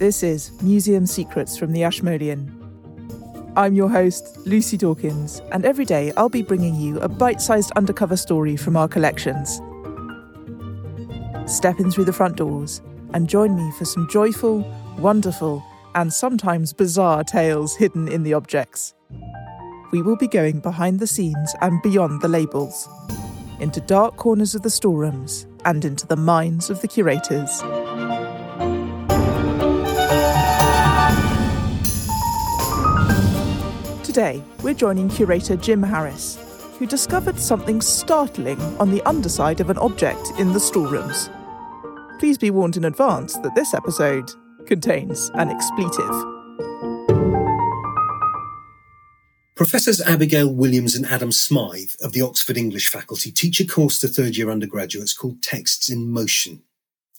This is Museum Secrets from the Ashmolean. I'm your host, Lucy Dawkins, and every day I'll be bringing you a bite sized undercover story from our collections. Step in through the front doors and join me for some joyful, wonderful, and sometimes bizarre tales hidden in the objects. We will be going behind the scenes and beyond the labels, into dark corners of the storerooms and into the minds of the curators. Today, we're joining curator Jim Harris, who discovered something startling on the underside of an object in the storerooms. Please be warned in advance that this episode contains an expletive. Professors Abigail Williams and Adam Smyth of the Oxford English faculty teach a course to third year undergraduates called Texts in Motion.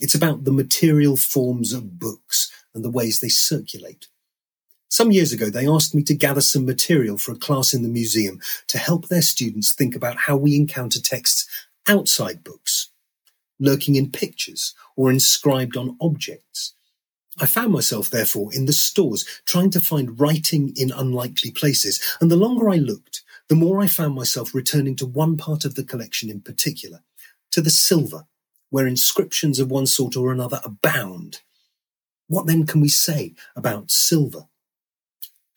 It's about the material forms of books and the ways they circulate. Some years ago, they asked me to gather some material for a class in the museum to help their students think about how we encounter texts outside books, lurking in pictures or inscribed on objects. I found myself, therefore, in the stores trying to find writing in unlikely places, and the longer I looked, the more I found myself returning to one part of the collection in particular, to the silver, where inscriptions of one sort or another abound. What then can we say about silver?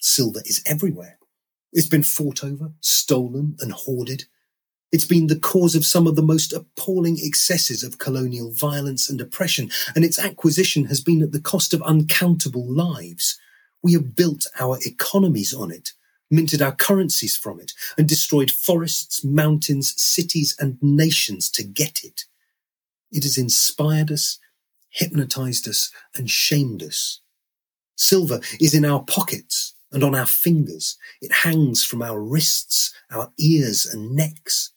Silver is everywhere. It's been fought over, stolen, and hoarded. It's been the cause of some of the most appalling excesses of colonial violence and oppression, and its acquisition has been at the cost of uncountable lives. We have built our economies on it, minted our currencies from it, and destroyed forests, mountains, cities, and nations to get it. It has inspired us, hypnotized us, and shamed us. Silver is in our pockets, and on our fingers. It hangs from our wrists, our ears and necks.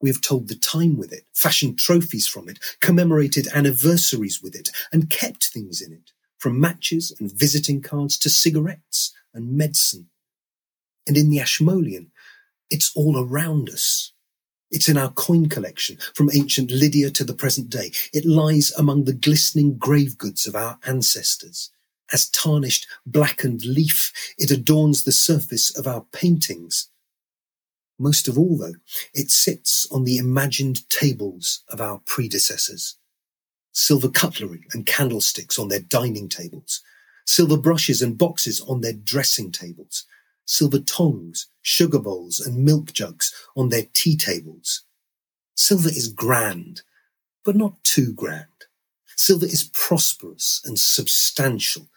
We have told the time with it, fashioned trophies from it, commemorated anniversaries with it, and kept things in it, from matches and visiting cards to cigarettes and medicine. And in the Ashmolean, it's all around us. It's in our coin collection from ancient Lydia to the present day. It lies among the glistening grave goods of our ancestors. As tarnished, blackened leaf, it adorns the surface of our paintings. Most of all, though, it sits on the imagined tables of our predecessors. Silver cutlery and candlesticks on their dining tables, silver brushes and boxes on their dressing tables, silver tongs, sugar bowls, and milk jugs on their tea tables. Silver is grand, but not too grand. Silver is prosperous and substantial,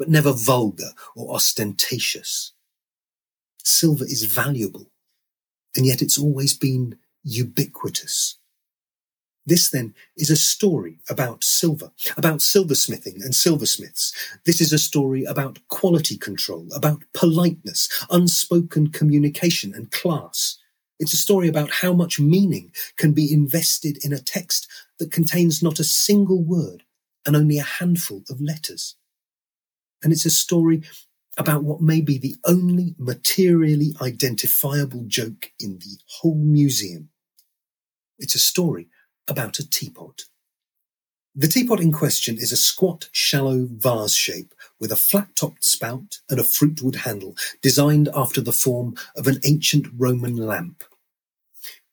but never vulgar or ostentatious. Silver is valuable, and yet it's always been ubiquitous. This then is a story about silver, about silversmithing and silversmiths. This is a story about quality control, about politeness, unspoken communication and class. It's a story about how much meaning can be invested in a text that contains not a single word and only a handful of letters. And it's a story about what may be the only materially identifiable joke in the whole museum. It's a story about a teapot. The teapot in question is a squat, shallow vase shape with a flat topped spout and a fruitwood handle designed after the form of an ancient Roman lamp.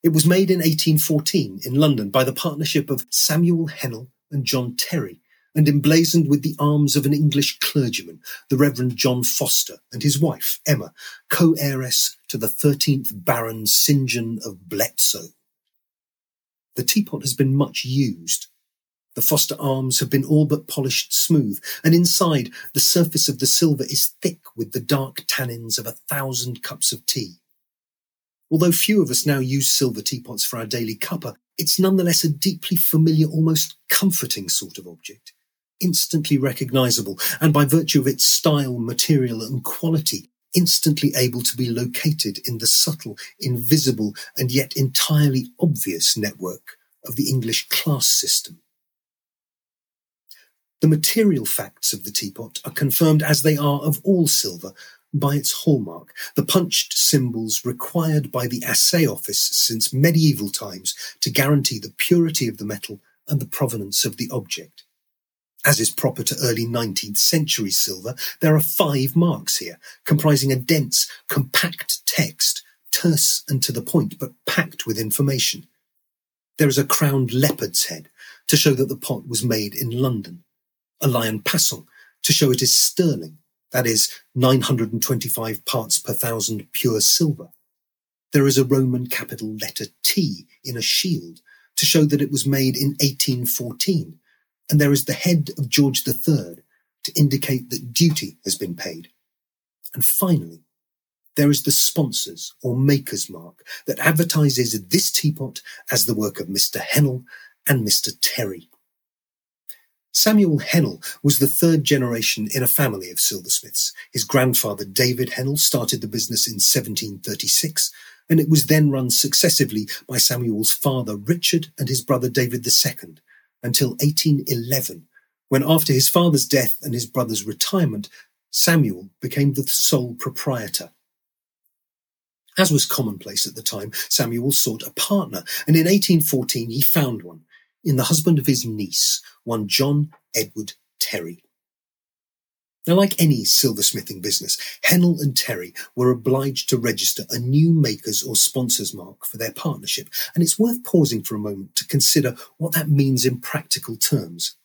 It was made in 1814 in London by the partnership of Samuel Hennell and John Terry and emblazoned with the arms of an English clergyman, the Reverend John Foster, and his wife, Emma, co-heiress to the 13th Baron St. John of Bletsoe. The teapot has been much used. The Foster arms have been all but polished smooth, and inside the surface of the silver is thick with the dark tannins of a thousand cups of tea. Although few of us now use silver teapots for our daily cuppa, it's nonetheless a deeply familiar, almost comforting sort of object instantly recognizable and by virtue of its style, material and quality, instantly able to be located in the subtle, invisible and yet entirely obvious network of the English class system. The material facts of the teapot are confirmed as they are of all silver by its hallmark, the punched symbols required by the assay office since medieval times to guarantee the purity of the metal and the provenance of the object. As is proper to early 19th century silver, there are five marks here, comprising a dense, compact text, terse and to the point, but packed with information. There is a crowned leopard's head to show that the pot was made in London, a lion passant to show it is sterling, that is 925 parts per thousand pure silver. There is a Roman capital letter T in a shield to show that it was made in 1814, and there is the head of George III to indicate that duty has been paid. And finally, there is the sponsors or maker's mark that advertises this teapot as the work of Mr. Hennell and Mr. Terry. Samuel Hennell was the third generation in a family of silversmiths. His grandfather David Hennell started the business in 1736, and it was then run successively by Samuel's father Richard and his brother David II until 1811, when after his father's death and his brother's retirement, Samuel became the sole proprietor. As was commonplace at the time, Samuel sought a partner, and in 1814 he found one in the husband of his niece, one John Edward Terry. Now, like any silversmithing business, Hennell and Terry were obliged to register a new maker's or sponsor's mark for their partnership, and it's worth pausing for a moment to consider what that means in practical terms.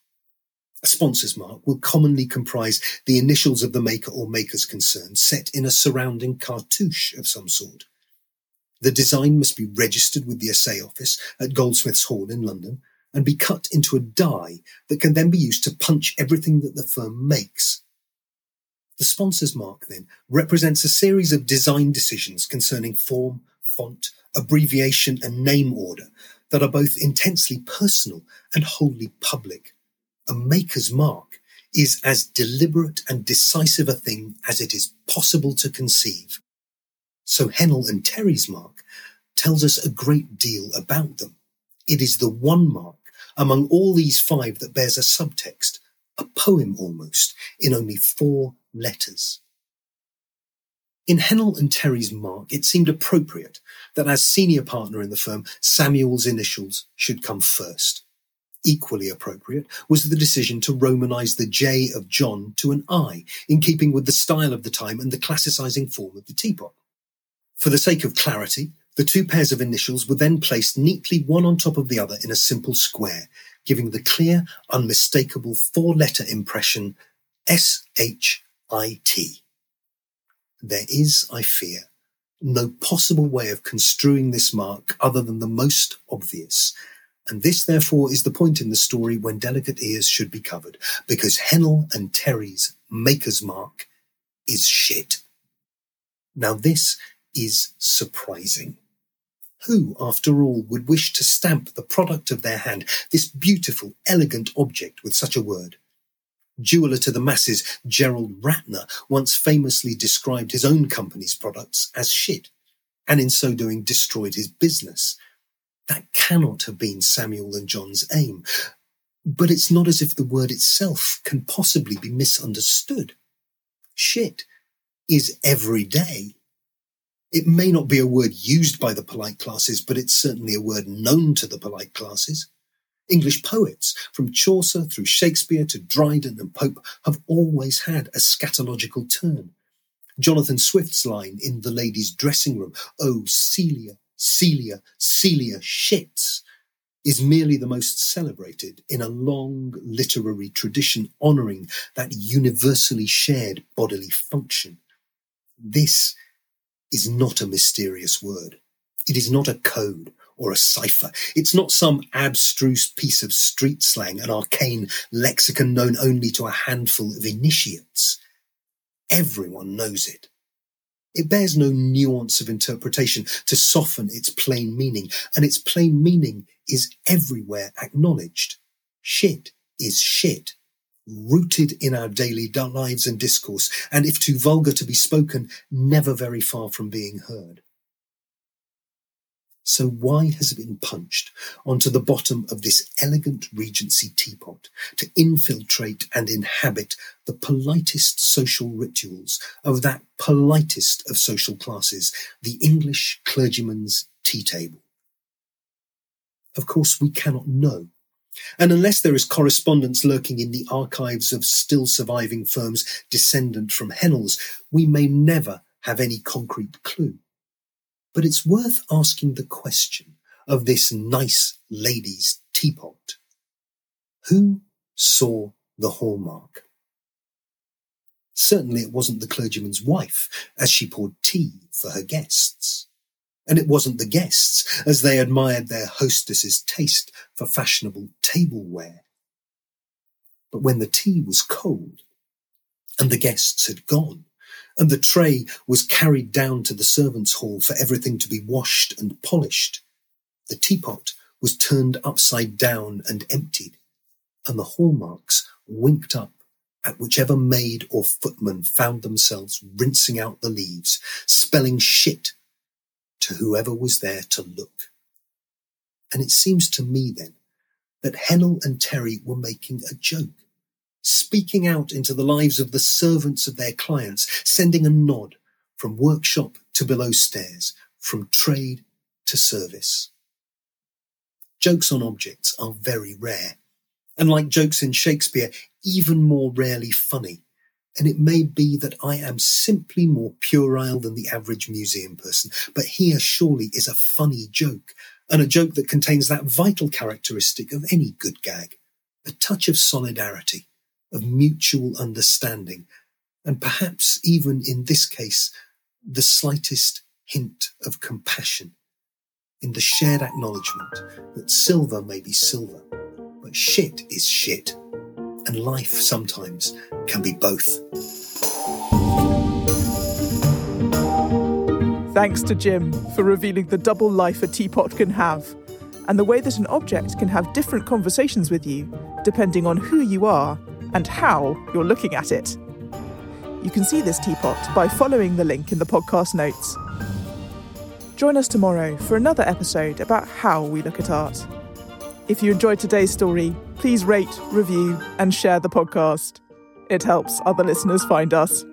A sponsor's mark will commonly comprise the initials of the maker or makers concerned set in a surrounding cartouche of some sort. The design must be registered with the assay office at Goldsmiths Hall in London and be cut into a die that can then be used to punch everything that the firm makes. The sponsor's mark then represents a series of design decisions concerning form, font, abbreviation, and name order that are both intensely personal and wholly public. A maker's mark is as deliberate and decisive a thing as it is possible to conceive. So Hennell and Terry's mark tells us a great deal about them. It is the one mark among all these five that bears a subtext, a poem almost, in only four letters. In Hennell and Terry's mark, it seemed appropriate that as senior partner in the firm, Samuel's initials should come first. Equally appropriate was the decision to Romanize the J of John to an I, in keeping with the style of the time and the classicizing form of the teapot. For the sake of clarity, the two pairs of initials were then placed neatly one on top of the other in a simple square, giving the clear, unmistakable four letter impression S-H IT. There is, I fear, no possible way of construing this mark other than the most obvious. And this, therefore, is the point in the story when delicate ears should be covered, because Hennell and Terry's maker's mark is shit. Now, this is surprising. Who, after all, would wish to stamp the product of their hand, this beautiful, elegant object with such a word? Jeweller to the masses, Gerald Ratner once famously described his own company's products as shit, and in so doing destroyed his business. That cannot have been Samuel and John's aim. But it's not as if the word itself can possibly be misunderstood. Shit is every day. It may not be a word used by the polite classes, but it's certainly a word known to the polite classes. English poets, from Chaucer through Shakespeare to Dryden and Pope, have always had a scatological turn. Jonathan Swift's line in The Lady's Dressing Room, Oh, Celia, Celia, Celia shits, is merely the most celebrated in a long literary tradition honouring that universally shared bodily function. This is not a mysterious word. It is not a code or a cipher. It's not some abstruse piece of street slang, an arcane lexicon known only to a handful of initiates. Everyone knows it. It bears no nuance of interpretation to soften its plain meaning, and its plain meaning is everywhere acknowledged. Shit is shit, rooted in our daily lives and discourse, and if too vulgar to be spoken, never very far from being heard. So why has it been punched onto the bottom of this elegant Regency teapot to infiltrate and inhabit the politest social rituals of that politest of social classes, the English clergyman's tea table? Of course, we cannot know. And unless there is correspondence lurking in the archives of still surviving firms descendant from Hennells, we may never have any concrete clue. But it's worth asking the question of this nice lady's teapot. Who saw the hallmark? Certainly it wasn't the clergyman's wife as she poured tea for her guests. And it wasn't the guests as they admired their hostess's taste for fashionable tableware. But when the tea was cold and the guests had gone, and the tray was carried down to the servants' hall for everything to be washed and polished, the teapot was turned upside down and emptied, and the hallmarks winked up at whichever maid or footman found themselves rinsing out the leaves, spelling shit to whoever was there to look. And it seems to me then that Hennell and Terry were making a joke, speaking out into the lives of the servants of their clients, sending a nod from workshop to below stairs, from trade to service. Jokes on objects are very rare, and like jokes in Shakespeare, even more rarely funny and it may be that I am simply more puerile than the average museum person, but here surely is a funny joke, and a joke that contains that vital characteristic of any good gag, a touch of solidarity, of mutual understanding, and perhaps even in this case, the slightest hint of compassion in the shared acknowledgement that silver may be silver, but shit is shit and life sometimes can be both. Thanks to Jim for revealing the double life a teapot can have, and the way that an object can have different conversations with you depending on who you are and how you're looking at it. You can see this teapot by following the link in the podcast notes. Join us tomorrow for another episode about how we look at art. If you enjoyed today's story, please rate, review, and share the podcast. It helps other listeners find us.